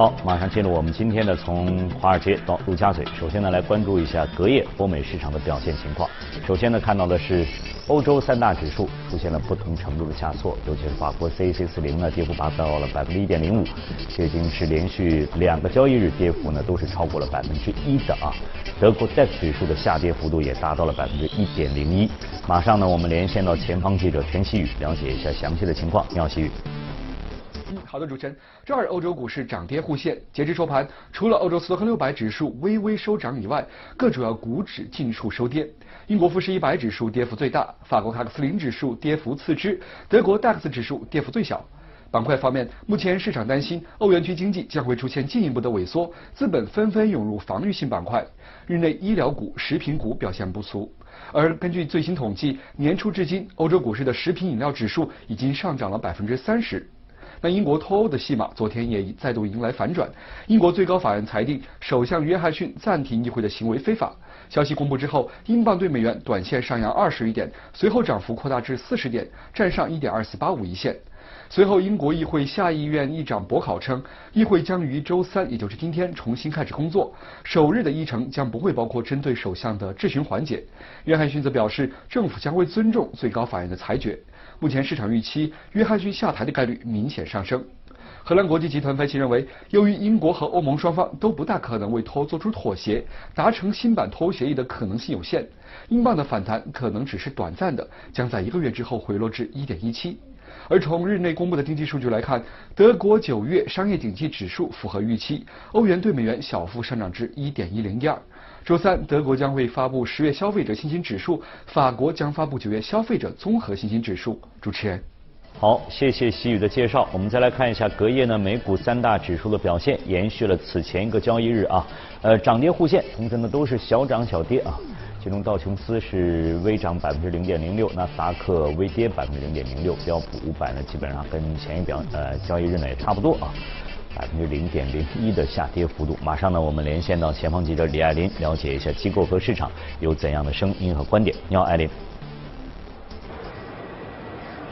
好，马上进入我们今天的从华尔街到陆家嘴。首先呢，来关注一下隔夜欧美市场的表现情况。首先呢，看到的是欧洲三大指数出现了不同程度的下挫，尤其是法国 CAC 四零呢，跌幅达到了百分之一点零五，这已经是连续两个交易日跌幅呢都是超过了百分之一的啊。德国 DAX 指数的下跌幅度也达到了百分之一点零一。马上呢，我们连线到前方记者田希宇，了解一下详细的情况。你好，希宇。好的，主持人。周二欧洲股市涨跌互现，截至收盘，除了欧洲斯托克六百指数微微收涨以外，各主要股指尽数收跌。英国富时一百指数跌幅最大，法国卡克斯林指数跌幅次之，德国 DAX 指数跌幅最小。板块方面，目前市场担心欧元区经济将会出现进一步的萎缩，资本纷纷涌入防御性板块。日内医疗股、食品股表现不俗。而根据最新统计，年初至今，欧洲股市的食品饮料指数已经上涨了百分之三十。那英国脱欧的戏码昨天也再度迎来反转，英国最高法院裁定首相约翰逊暂停议会的行为非法。消息公布之后，英镑对美元短线上扬二十余点，随后涨幅扩大至四十点，站上一点二四八五一线。随后，英国议会下议院议长博考称，议会将于周三，也就是今天重新开始工作，首日的议程将不会包括针对首相的质询环节。约翰逊则表示，政府将会尊重最高法院的裁决。目前市场预期约翰逊下台的概率明显上升。荷兰国际集团分析认为，由于英国和欧盟双方都不大可能为脱欧做出妥协，达成新版脱欧协议的可能性有限。英镑的反弹可能只是短暂的，将在一个月之后回落至一点一七。而从日内公布的经济数据来看，德国九月商业景气指数符合预期，欧元对美元小幅上涨至一点一零一二。周三，德国将会发布十月消费者信心指数，法国将发布九月消费者综合信心指数。主持人，好，谢谢习宇的介绍。我们再来看一下隔夜呢美股三大指数的表现，延续了此前一个交易日啊，呃涨跌互现，同时呢都是小涨小跌啊。其中道琼斯是微涨百分之零点零六，纳斯达克微跌百分之零点零六，标普五百呢基本上跟前一表呃交易日呢也差不多啊。百分之零点零一的下跌幅度。马上呢，我们连线到前方记者李爱林，了解一下机构和市场有怎样的声音和观点。你好，爱林。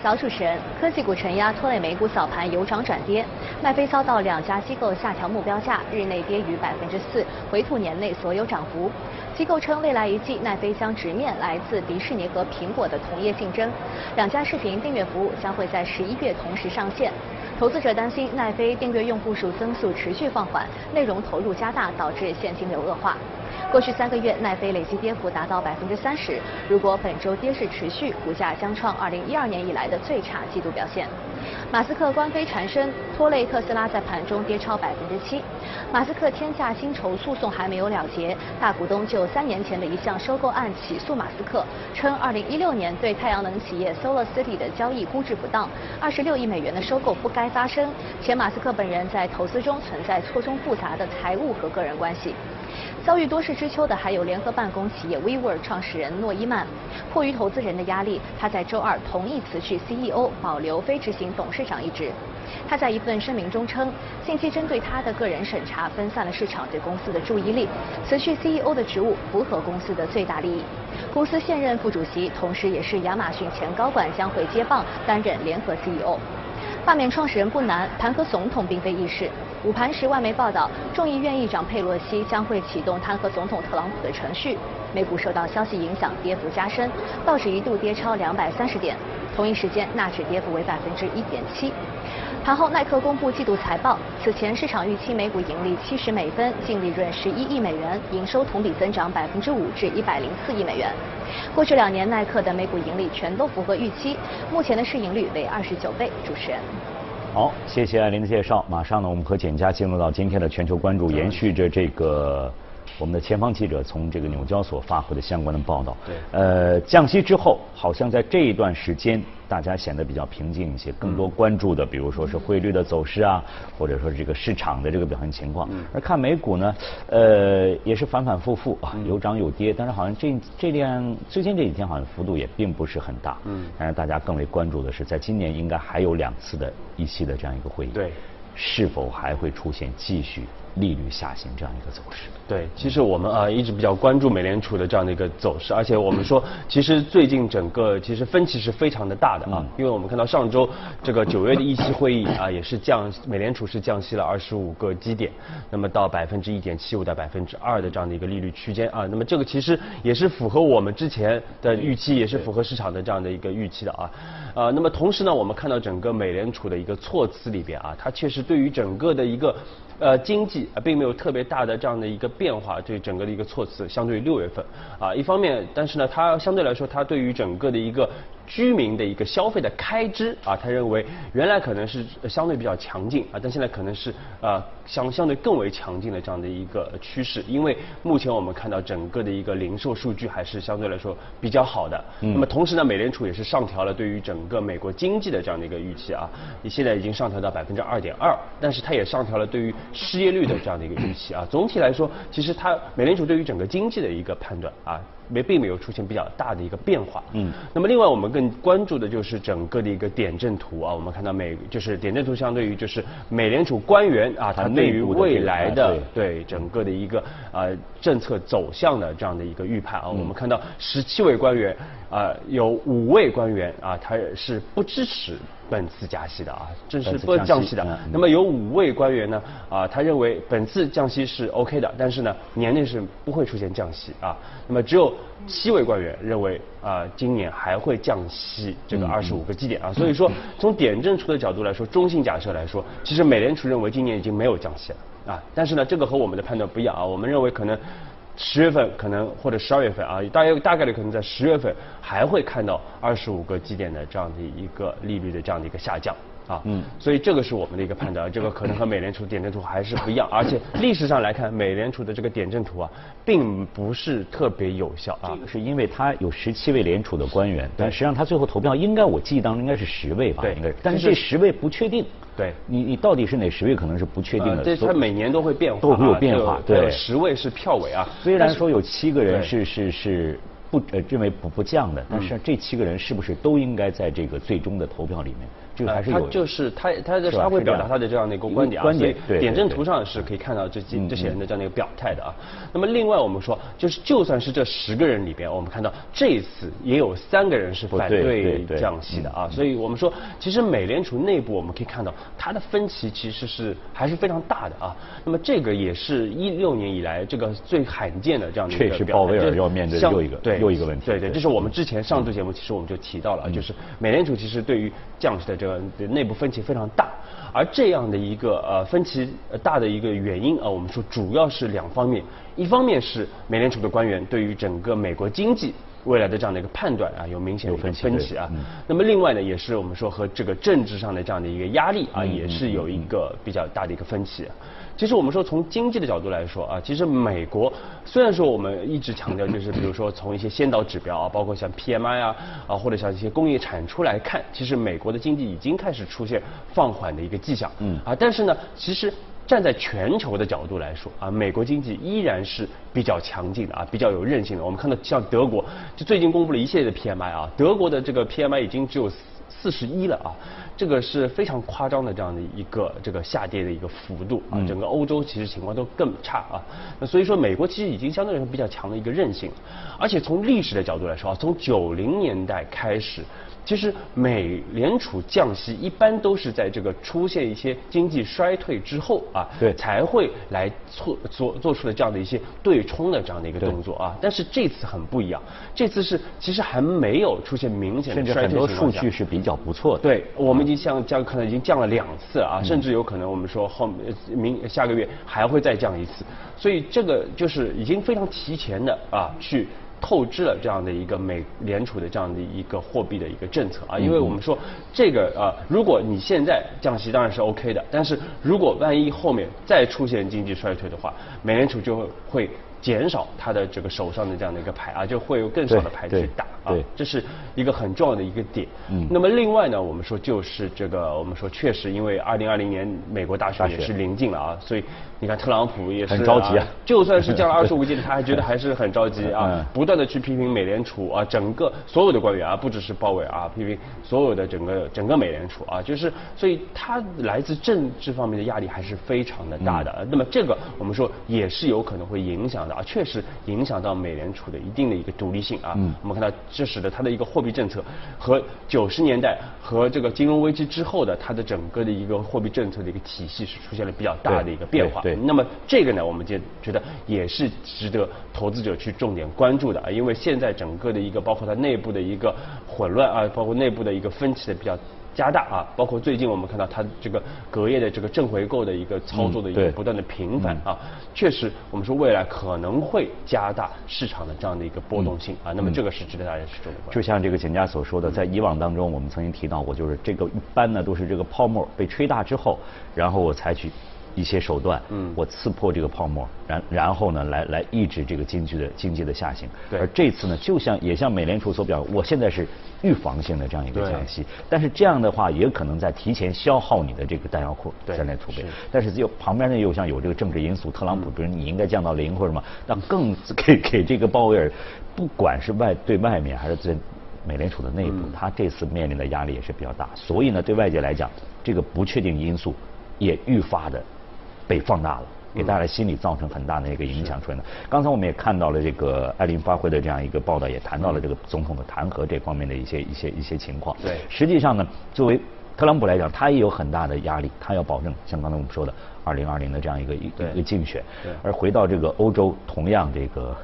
早，主持人，科技股承压拖累美股早盘由涨转跌，奈飞遭到两家机构下调目标价，日内跌逾百分之四，回吐年内所有涨幅。机构称，未来一季奈飞将直面来自迪士尼和苹果的同业竞争，两家视频订阅服务将会在十一月同时上线。投资者担心奈飞订阅用户数增速持续放缓，内容投入加大，导致现金流恶化。过去三个月，奈飞累计跌幅达到百分之三十。如果本周跌势持续，股价将创二零一二年以来的最差季度表现。马斯克官非缠身，拖累特斯拉在盘中跌超百分之七。马斯克天价薪酬诉讼还没有了结，大股东就三年前的一项收购案起诉马斯克，称二零一六年对太阳能企业 Solar City 的交易估值不当，二十六亿美元的收购不该发生，且马斯克本人在投资中存在错综复杂的财务和个人关系。遭遇多事之秋的还有联合办公企业 WeWork 创始人诺伊曼。迫于投资人的压力，他在周二同意辞去 CEO，保留非执行董事长一职。他在一份声明中称，近期针对他的个人审查分散了市场对公司的注意力，辞去 CEO 的职务符合公司的最大利益。公司现任副主席，同时也是亚马逊前高管将会接棒担任联合 CEO。罢免创始人不难，弹劾总统并非易事。午盘时，外媒报道，众议院议长佩洛西将会启动弹劾总统特朗普的程序。美股受到消息影响，跌幅加深，道指一度跌超两百三十点。同一时间，纳指跌幅为百分之一点七。盘后，耐克公布季度财报，此前市场预期每股盈利七十美分，净利润十一亿美元，营收同比增长百分之五至一百零四亿美元。过去两年，耐克的每股盈利全都符合预期，目前的市盈率为二十九倍。主持人，好，谢谢艾琳的介绍。马上呢，我们和简佳进入到今天的全球关注，延续着这个我们的前方记者从这个纽交所发回的相关的报道。对。呃，降息之后，好像在这一段时间。大家显得比较平静一些，更多关注的，比如说是汇率的走势啊，或者说这个市场的这个表现情况。而看美股呢，呃，也是反反复复啊，有涨有跌，但是好像这这样最近这几天好像幅度也并不是很大。嗯。但是大家更为关注的是，在今年应该还有两次的议息的这样一个会议。对。是否还会出现继续利率下行这样一个走势。对，其实我们啊一直比较关注美联储的这样的一个走势，而且我们说，其实最近整个其实分歧是非常的大的啊，因为我们看到上周这个九月的议息会议啊，也是降美联储是降息了二十五个基点，那么到百分之一点七五到百分之二的这样的一个利率区间啊，那么这个其实也是符合我们之前的预期，也是符合市场的这样的一个预期的啊，啊，那么同时呢，我们看到整个美联储的一个措辞里边啊，它确实对于整个的一个。呃，经济啊并没有特别大的这样的一个变化，对整个的一个措辞，相对于六月份啊，一方面，但是呢，它相对来说，它对于整个的一个。居民的一个消费的开支啊，他认为原来可能是相对比较强劲啊，但现在可能是呃相相对更为强劲的这样的一个趋势，因为目前我们看到整个的一个零售数据还是相对来说比较好的。那么同时呢，美联储也是上调了对于整个美国经济的这样的一个预期啊，你现在已经上调到百分之二点二，但是它也上调了对于失业率的这样的一个预期啊。总体来说，其实它美联储对于整个经济的一个判断啊。没并没有出现比较大的一个变化。嗯。那么另外我们更关注的就是整个的一个点阵图啊，我们看到美就是点阵图相对于就是美联储官员啊，他对于未来的对整个的一个呃政策走向的这样的一个预判啊，我们看到十七位官员啊，有五位官员啊，他是不支持。本次加息的啊，这是不降息的。那么有五位官员呢啊，他认为本次降息是 OK 的，但是呢年内是不会出现降息啊。那么只有七位官员认为啊，今年还会降息这个二十五个基点啊。所以说从点阵图的角度来说，中性假设来说，其实美联储认为今年已经没有降息了啊。但是呢，这个和我们的判断不一样啊。我们认为可能。十月份可能或者十二月份啊，大约大概率可能在十月份还会看到二十五个基点的这样的一个利率的这样的一个下降。啊，嗯，所以这个是我们的一个判断，这个可能和美联储点阵图还是不一样，而且历史上来看，美联储的这个点阵图啊，并不是特别有效啊，这个是因为它有十七位联储的官员，但实际上它最后投票应该我记忆当中应该是十位吧，应该是，但是这十位不确定。对，你你到底是哪十位可能是不确定的，这它每年都会变化，都会有变化。对，十位是票委啊，虽然说有七个人是是是不呃认为不不降的，但是这七个人是不是都应该在这个最终的投票里面？就还是有，他就是他他的他会表达他的这样的一个观点啊，所以点阵图上是可以看到这这这些人的这样的一个表态的啊。那么另外我们说，就是就算是这十个人里边，我们看到这次也有三个人是反对降息的啊。所以我们说，其实美联储内部我们可以看到，它的分歧其实是还是非常大的啊。那么这个也是一六年以来这个最罕见的这样的一个。这是鲍威尔要面对又一个对又一个问题。对对，这是我们之前上周节目其实我们就提到了，就是美联储其实对于降息的这个内部分歧非常大，而这样的一个呃分歧大的一个原因啊，我们说主要是两方面，一方面是美联储的官员对于整个美国经济未来的这样的一个判断啊有明显的分歧啊，那么另外呢也是我们说和这个政治上的这样的一个压力啊也是有一个比较大的一个分歧。其实我们说从经济的角度来说啊，其实美国虽然说我们一直强调就是比如说从一些先导指标啊，包括像 PMI 啊啊或者像一些工业产出来看，其实美国的经济已经开始出现放缓的一个迹象。嗯啊，但是呢，其实站在全球的角度来说啊，美国经济依然是比较强劲的啊，比较有韧性的。我们看到像德国就最近公布了一系列的 PMI 啊，德国的这个 PMI 已经只有四十一了啊。这个是非常夸张的这样的一个这个下跌的一个幅度啊，整个欧洲其实情况都更差啊，那所以说美国其实已经相对来说比较强的一个韧性，而且从历史的角度来说啊，从九零年代开始。其实美联储降息一般都是在这个出现一些经济衰退之后啊，对，才会来做做做出了这样的一些对冲的这样的一个动作啊。但是这次很不一样，这次是其实还没有出现明显的衰退甚至很多数据是比较不错的。对，我们已经降降可能已经降了两次啊，甚至有可能我们说后明下个月还会再降一次，所以这个就是已经非常提前的啊去。透支了这样的一个美联储的这样的一个货币的一个政策啊，因为我们说这个啊，如果你现在降息当然是 OK 的，但是如果万一后面再出现经济衰退的话，美联储就会减少他的这个手上的这样的一个牌啊，就会有更少的牌去打啊，这是一个很重要的一个点。嗯，那么另外呢，我们说就是这个，我们说确实因为二零二零年美国大选也是临近了啊，所以你看特朗普也是很着急啊，就算是降了 二十五个他还觉得还是很着急啊，不断的去批评美联储啊，整个所有的官员啊，不只是鲍威尔啊，批评所有的整个整个美联储啊，就是所以他来自政治方面的压力还是非常的大的。那么这个我们说也是有可能会影响。啊，确实影响到美联储的一定的一个独立性啊。嗯。我们看到，这使得它的一个货币政策和九十年代和这个金融危机之后的它的整个的一个货币政策的一个体系是出现了比较大的一个变化。对。那么这个呢，我们就觉得也是值得投资者去重点关注的啊，因为现在整个的一个包括它内部的一个混乱啊，包括内部的一个分歧的比较。加大啊，包括最近我们看到它这个隔夜的这个正回购的一个操作的一个不断的频繁啊，确实我们说未来可能会加大市场的这样的一个波动性啊，那么这个是值得大家去重点关注。就像这个简家所说的，在以往当中我们曾经提到过，就是这个一般呢都是这个泡沫被吹大之后，然后我采取。一些手段，嗯，我刺破这个泡沫，然然后呢，来来抑制这个经济的经济的下行。对。而这次呢，就像也像美联储所表，我现在是预防性的这样一个降息，但是这样的话也可能在提前消耗你的这个弹药库，在那储备。但是又旁边呢又像有这个政治因素，特朗普比如你应该降到零或者什么，那更 给给这个鲍威尔，不管是外对外面还是在美联储的内部，他这次面临的压力也是比较大。所以呢，对外界来讲，这个不确定因素也愈发的。被放大了，给大家心理造成很大的一个影响出来的。刚才我们也看到了这个艾琳发挥的这样一个报道，也谈到了这个总统的弹劾这方面的一些一些一些情况。对，实际上呢，作为特朗普来讲，他也有很大的压力，他要保证像刚才我们说的二零二零的这样一个一个竞选。对。而回到这个欧洲，同样这个。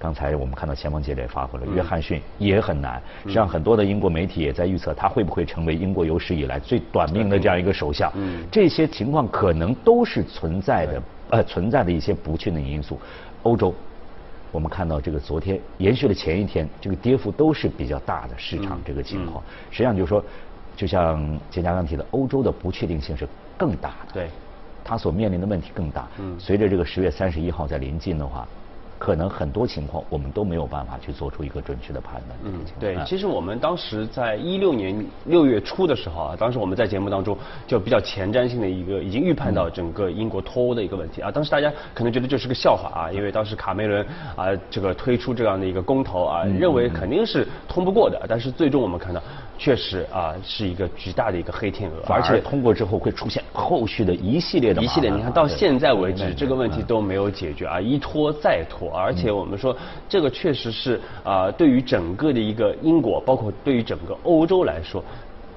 刚才我们看到前方杰也发挥了，约翰逊也很难。实际上，很多的英国媒体也在预测他会不会成为英国有史以来最短命的这样一个首相。这些情况可能都是存在的，呃，存在的一些不确定因素。欧洲，我们看到这个昨天延续了前一天，这个跌幅都是比较大的市场这个情况。实际上就是说，就像钱家刚提的，欧洲的不确定性是更大的。对，他所面临的问题更大。嗯，随着这个十月三十一号在临近的话。可能很多情况我们都没有办法去做出一个准确的判断。嗯，对，其实我们当时在一六年六月初的时候啊，当时我们在节目当中就比较前瞻性的一个已经预判到整个英国脱欧的一个问题啊。当时大家可能觉得这是个笑话啊，因为当时卡梅伦啊这个推出这样的一个公投啊，认为肯定是通不过的。但是最终我们看到，确实啊是一个巨大的一个黑天鹅，而且通过之后会出现后续的一系列的一系列。你看到现在为止这个问题都没有解决啊，一拖再拖。而且我们说，这个确实是啊，对于整个的一个英国，包括对于整个欧洲来说。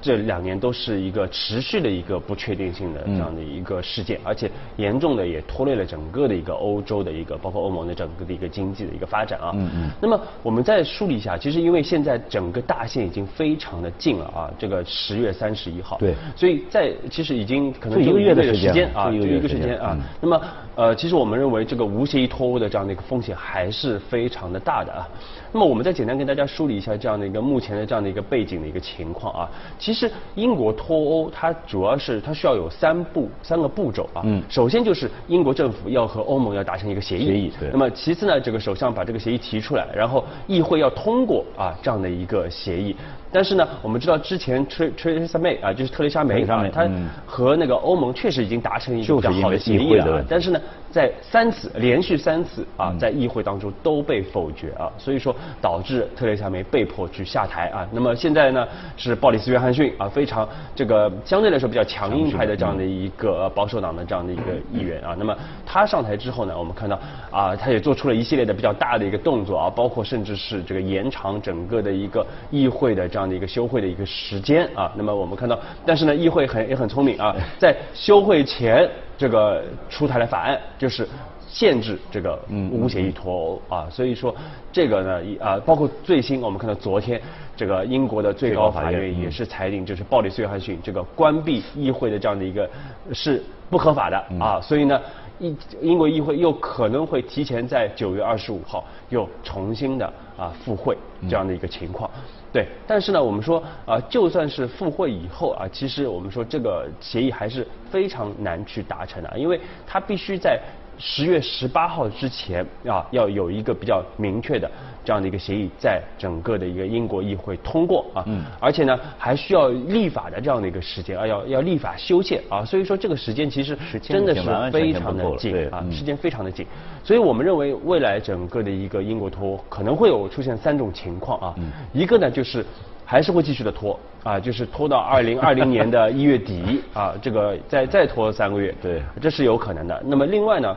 这两年都是一个持续的一个不确定性的这样的一个事件，而且严重的也拖累了整个的一个欧洲的一个，包括欧盟的整个的一个经济的一个发展啊。嗯嗯。那么我们再梳理一下，其实因为现在整个大限已经非常的近了啊，这个十月三十一号。对。所以在其实已经可能一个月的时间啊，就一个时间啊。那么呃，其实我们认为这个无协议脱欧的这样的一个风险还是非常的大的啊。那么我们再简单跟大家梳理一下这样的一个目前的这样的一个背景的一个情况啊。其实英国脱欧它主要是它需要有三步三个步骤啊。嗯。首先就是英国政府要和欧盟要达成一个协议。协议。对。那么其次呢，这个首相把这个协议提出来，然后议会要通过啊这样的一个协议。但是呢，我们知道之前特特蕾莎梅啊，就是特蕾莎梅啊，她和那个欧盟确实已经达成一个比较好的协议了。啊但是呢，在三次连续三次啊，在议会当中都被否决啊，所以说导致特蕾莎梅被迫去下台啊。那么现在呢，是鲍里斯约翰逊啊，非常这个相对来说比较强硬派的这样的一个保守党的这样的一个议员啊。那么他上台之后呢，我们看到啊，他也做出了一系列的比较大的一个动作啊，包括甚至是这个延长整个的一个议会的这样。的一个休会的一个时间啊，那么我们看到，但是呢，议会很也很聪明啊，在休会前这个出台了法案，就是限制这个无协议脱欧啊，所以说这个呢啊，包括最新我们看到昨天这个英国的最高法院也是裁定，就是鲍里斯约翰逊这个关闭议会的这样的一个是不合法的啊，所以呢，英英国议会又可能会提前在九月二十五号又重新的啊复会这样的一个情况。对，但是呢，我们说啊，就算是复会以后啊，其实我们说这个协议还是非常难去达成的，因为它必须在十月十八号之前啊，要有一个比较明确的这样的一个协议，在整个的一个英国议会通过啊，嗯，而且呢，还需要立法的这样的一个时间啊，要要立法修宪啊，所以说这个时间其实真的是非常的紧啊，时间非常的紧，所以我们认为未来整个的一个英国脱欧可能会有出现三种情况啊，一个呢就是还是会继续的拖啊，就是拖到二零二零年的一月底啊，这个再再拖三个月，对，这是有可能的。那么另外呢？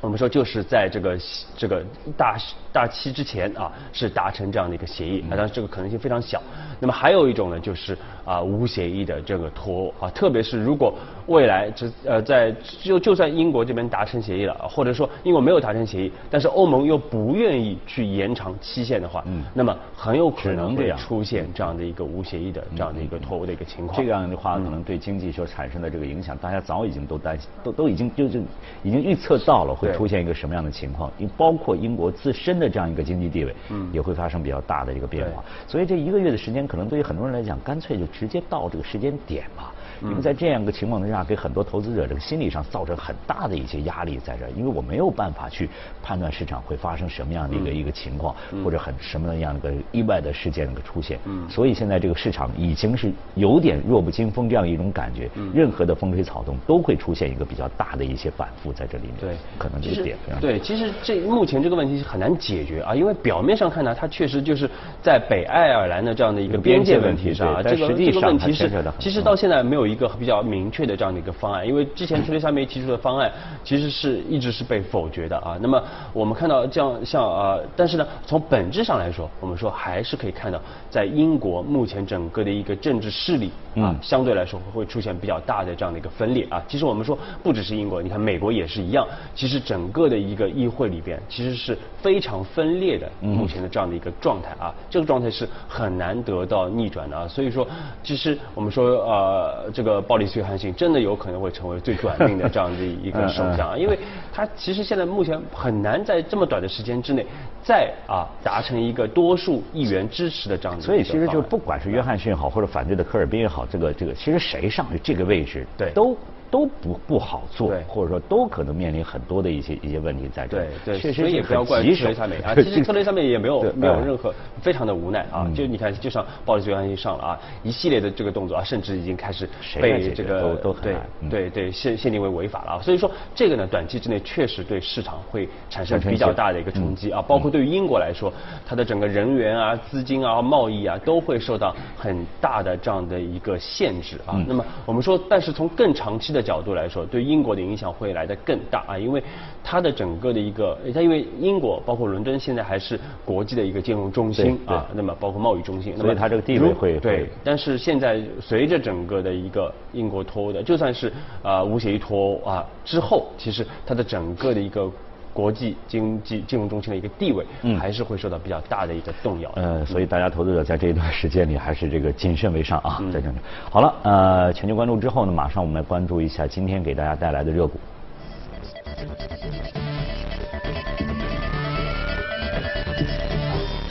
我们说就是在这个这个大大期之前啊，是达成这样的一个协议，啊，但是这个可能性非常小。那么还有一种呢，就是啊无协议的这个脱欧啊，特别是如果未来这呃在就就算英国这边达成协议了，或者说英国没有达成协议，但是欧盟又不愿意去延长期限的话，嗯，那么很有可能会出现这样的一个无协议的这样的一个脱欧的一个情况。这样的话，可能对经济所产生的这个影响，大家早已经都担心，都都已经就是已经预测到了会。出现一个什么样的情况？你包括英国自身的这样一个经济地位，嗯，也会发生比较大的一个变化。所以这一个月的时间，可能对于很多人来讲，干脆就直接到这个时间点吧。因为在这样一个情况之下，给很多投资者这个心理上造成很大的一些压力在这儿。因为我没有办法去判断市场会发生什么样的一个一个情况，或者很什么样的一个意外的事件的出现。嗯，所以现在这个市场已经是有点弱不禁风这样一种感觉。嗯，任何的风吹草动都会出现一个比较大的一些反复在这里面。对，可能就是点。对，其实这目前这个问题是很难解决啊，因为表面上看呢，它确实就是在北爱尔兰的这样的一个边界问题上啊，这个这个问题是其实到现在没有有一个比较明。确的这样的一个方案，因为之前春雷夏梅提出的方案其实是一直是被否决的啊。那么我们看到这样像啊，但是呢，从本质上来说，我们说还是可以看到，在英国目前整个的一个政治势力啊，相对来说会出现比较大的这样的一个分裂啊。其实我们说不只是英国，你看美国也是一样。其实整个的一个议会里边其实是非常分裂的，目前的这样的一个状态啊，这个状态是很难得到逆转的啊。所以说，其实我们说呃，这个鲍里斯约翰。真的有可能会成为最短命的这样的一个首相啊，因为他其实现在目前很难在这么短的时间之内再啊达成一个多数议员支持的这样的。所以其实就不管是约翰逊好，或者反对的科尔宾也好，这个这个其实谁上去这个位置，对都。都不不好做，或者说都可能面临很多的一些一些问题在这。对对，确实也不要怪特雷莎梅啊。其实特雷莎梅也没有没有任何非常的无奈啊。就你看，就像鲍里斯约翰逊上了啊，一系列的这个动作啊，甚至已经开始被这个对对对限限定为违法了啊。所以说这个呢，短期之内确实对市场会产生比较大的一个冲击啊。包括对于英国来说，它的整个人员啊、资金啊、贸易啊，都会受到很大的这样的一个限制啊。那么我们说，但是从更长期的角度来说，对英国的影响会来得更大啊，因为它的整个的一个，它因为英国包括伦敦现在还是国际的一个金融中心啊，那么包括贸易中心，所以它这个地位会对。但是现在随着整个的一个英国脱欧的，就算是啊无协议脱欧啊之后，其实它的整个的一个。国际经济金融中心的一个地位，嗯，还是会受到比较大的一个动摇。呃，所以大家投资者在这一段时间里还是这个谨慎为上啊，在这里。好了，呃，全球关注之后呢，马上我们来关注一下今天给大家带来的热股。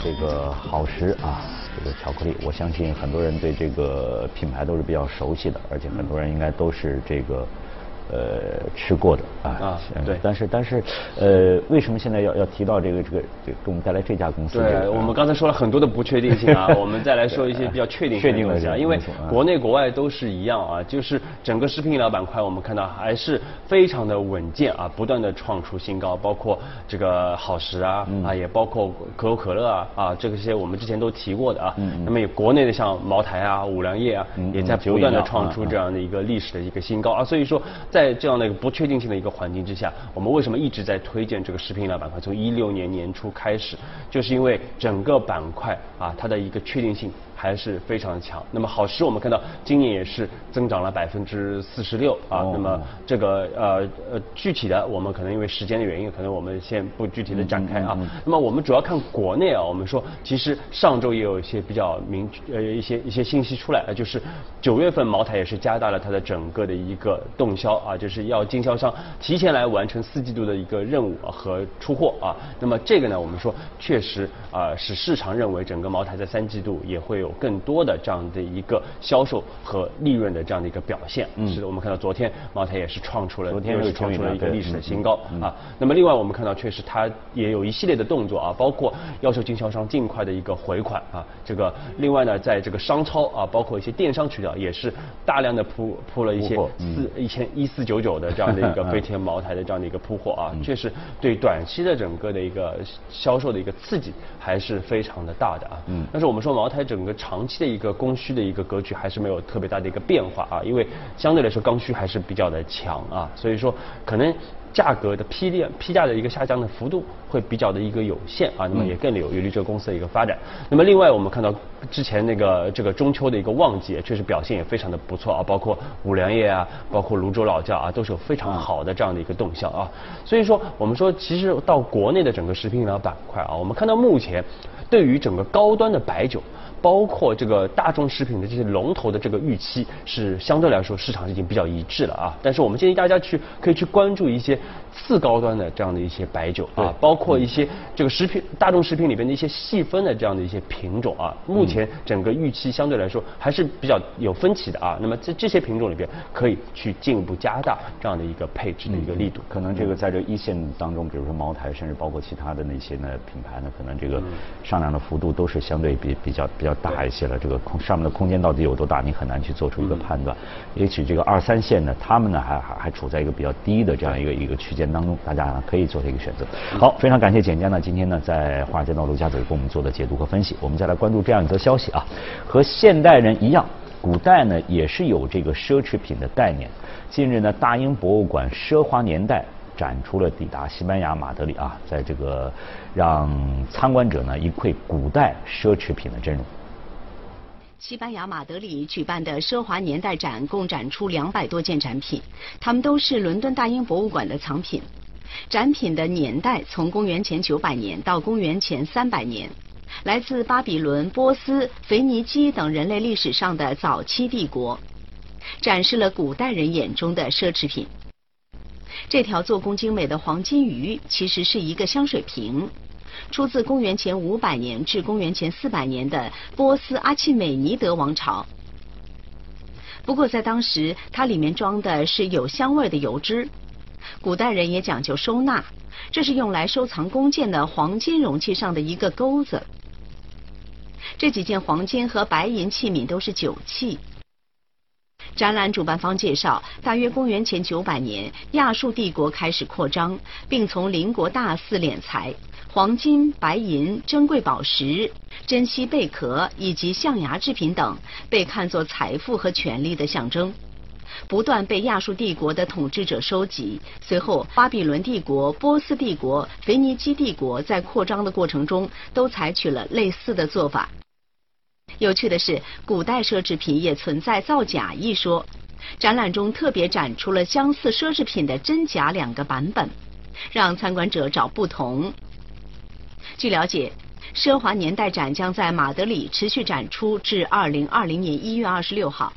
这个好时啊，这个巧克力，我相信很多人对这个品牌都是比较熟悉的，而且很多人应该都是这个。呃，吃过的啊，对，但是但是，呃，为什么现在要要提到这个这个给我们带来这家公司？对，我们刚才说了很多的不确定性啊，我们再来说一些比较确定确定的啊，因为国内国外都是一样啊，就是整个食品饮料板块，我们看到还是非常的稳健啊，不断的创出新高，包括这个好时啊啊，也包括可口可乐啊啊，这个些我们之前都提过的啊，那么有国内的像茅台啊、五粮液啊，也在不断的创出这样的一个历史的一个新高啊，所以说在这样的一个不确定性的一个环境之下，我们为什么一直在推荐这个食品饮料板块？从一六年年初开始，就是因为整个板块啊，它的一个确定性。还是非常强。那么好时我们看到今年也是增长了百分之四十六啊。那么这个呃呃具体的我们可能因为时间的原因，可能我们先不具体的展开啊。那么我们主要看国内啊，我们说其实上周也有一些比较明呃一些一些信息出来，就是九月份茅台也是加大了它的整个的一个动销啊，就是要经销商提前来完成四季度的一个任务和出货啊。那么这个呢，我们说确实啊使市场认为整个茅台在三季度也会有。更多的这样的一个销售和利润的这样的一个表现。嗯是的，我们看到昨天茅台也是创出了，昨天又是是创出了一个历史的嗯新高嗯啊。那么另外我们看到，确实它也有一系列的动作啊，包括要求经销商尽快的一个回款啊。这个另外呢，在这个商超啊，包括一些电商渠道，也是大量的铺铺了一些四一千一四九九的这样的一个 飞天茅台的这样的一个铺货啊，确实对短期的整个的一个销售的一个刺激还是非常的大的啊。嗯但是我们说茅台整个长期的一个供需的一个格局还是没有特别大的一个变化啊，因为相对来说刚需还是比较的强啊，所以说可能。价格的批量批价的一个下降的幅度会比较的一个有限啊，那么也更有有利这个公司的一个发展。那么另外我们看到之前那个这个中秋的一个旺季，确实表现也非常的不错啊，包括五粮液啊，包括泸州老窖啊，都是有非常好的这样的一个动向啊。所以说我们说，其实到国内的整个食品饮料板块啊，我们看到目前对于整个高端的白酒。包括这个大众食品的这些龙头的这个预期是相对来说市场已经比较一致了啊，但是我们建议大家去可以去关注一些次高端的这样的一些白酒啊，包括一些这个食品大众食品里边的一些细分的这样的一些品种啊，目前整个预期相对来说还是比较有分歧的啊，那么在这些品种里边可以去进一步加大这样的一个配置的一个力度。可能这个在这一线当中，比如说茅台，甚至包括其他的那些呢品牌呢，可能这个上涨的幅度都是相对比比较比较大一些了。这个空上面的空间到底有多大，你很难去做出一个判断。也许这个二三线呢，他们呢还还还处在一个比较低的这样一个一个区间当中，大家可以做这个选择。好，非常感谢简家呢今天呢在华尔街道陆家嘴给我们做的解读和分析。我们再来关注这样一则消息啊，和现代人一样。古代呢也是有这个奢侈品的概念。近日呢，大英博物馆奢华年代展出了抵达西班牙马德里啊，在这个让参观者呢一窥古代奢侈品的真容。西班牙马德里举办的奢华年代展共展出两百多件展品，它们都是伦敦大英博物馆的藏品。展品的年代从公元前九百年到公元前三百年。来自巴比伦、波斯、腓尼基等人类历史上的早期帝国，展示了古代人眼中的奢侈品。这条做工精美的黄金鱼其实是一个香水瓶，出自公元前五百年至公元前四百年的波斯阿契美尼德王朝。不过在当时，它里面装的是有香味的油脂。古代人也讲究收纳，这是用来收藏弓箭的黄金容器上的一个钩子。这几件黄金和白银器皿都是酒器。展览主办方介绍，大约公元前九百年，亚述帝国开始扩张，并从邻国大肆敛财，黄金、白银、珍贵宝石、珍稀贝壳以及象牙制品等被看作财富和权力的象征。不断被亚述帝国的统治者收集。随后，巴比伦帝国、波斯帝国、腓尼基帝国在扩张的过程中都采取了类似的做法。有趣的是，古代奢侈品也存在造假一说。展览中特别展出了相似奢侈品的真假两个版本，让参观者找不同。据了解，奢华年代展将在马德里持续展出至二零二零年一月二十六号。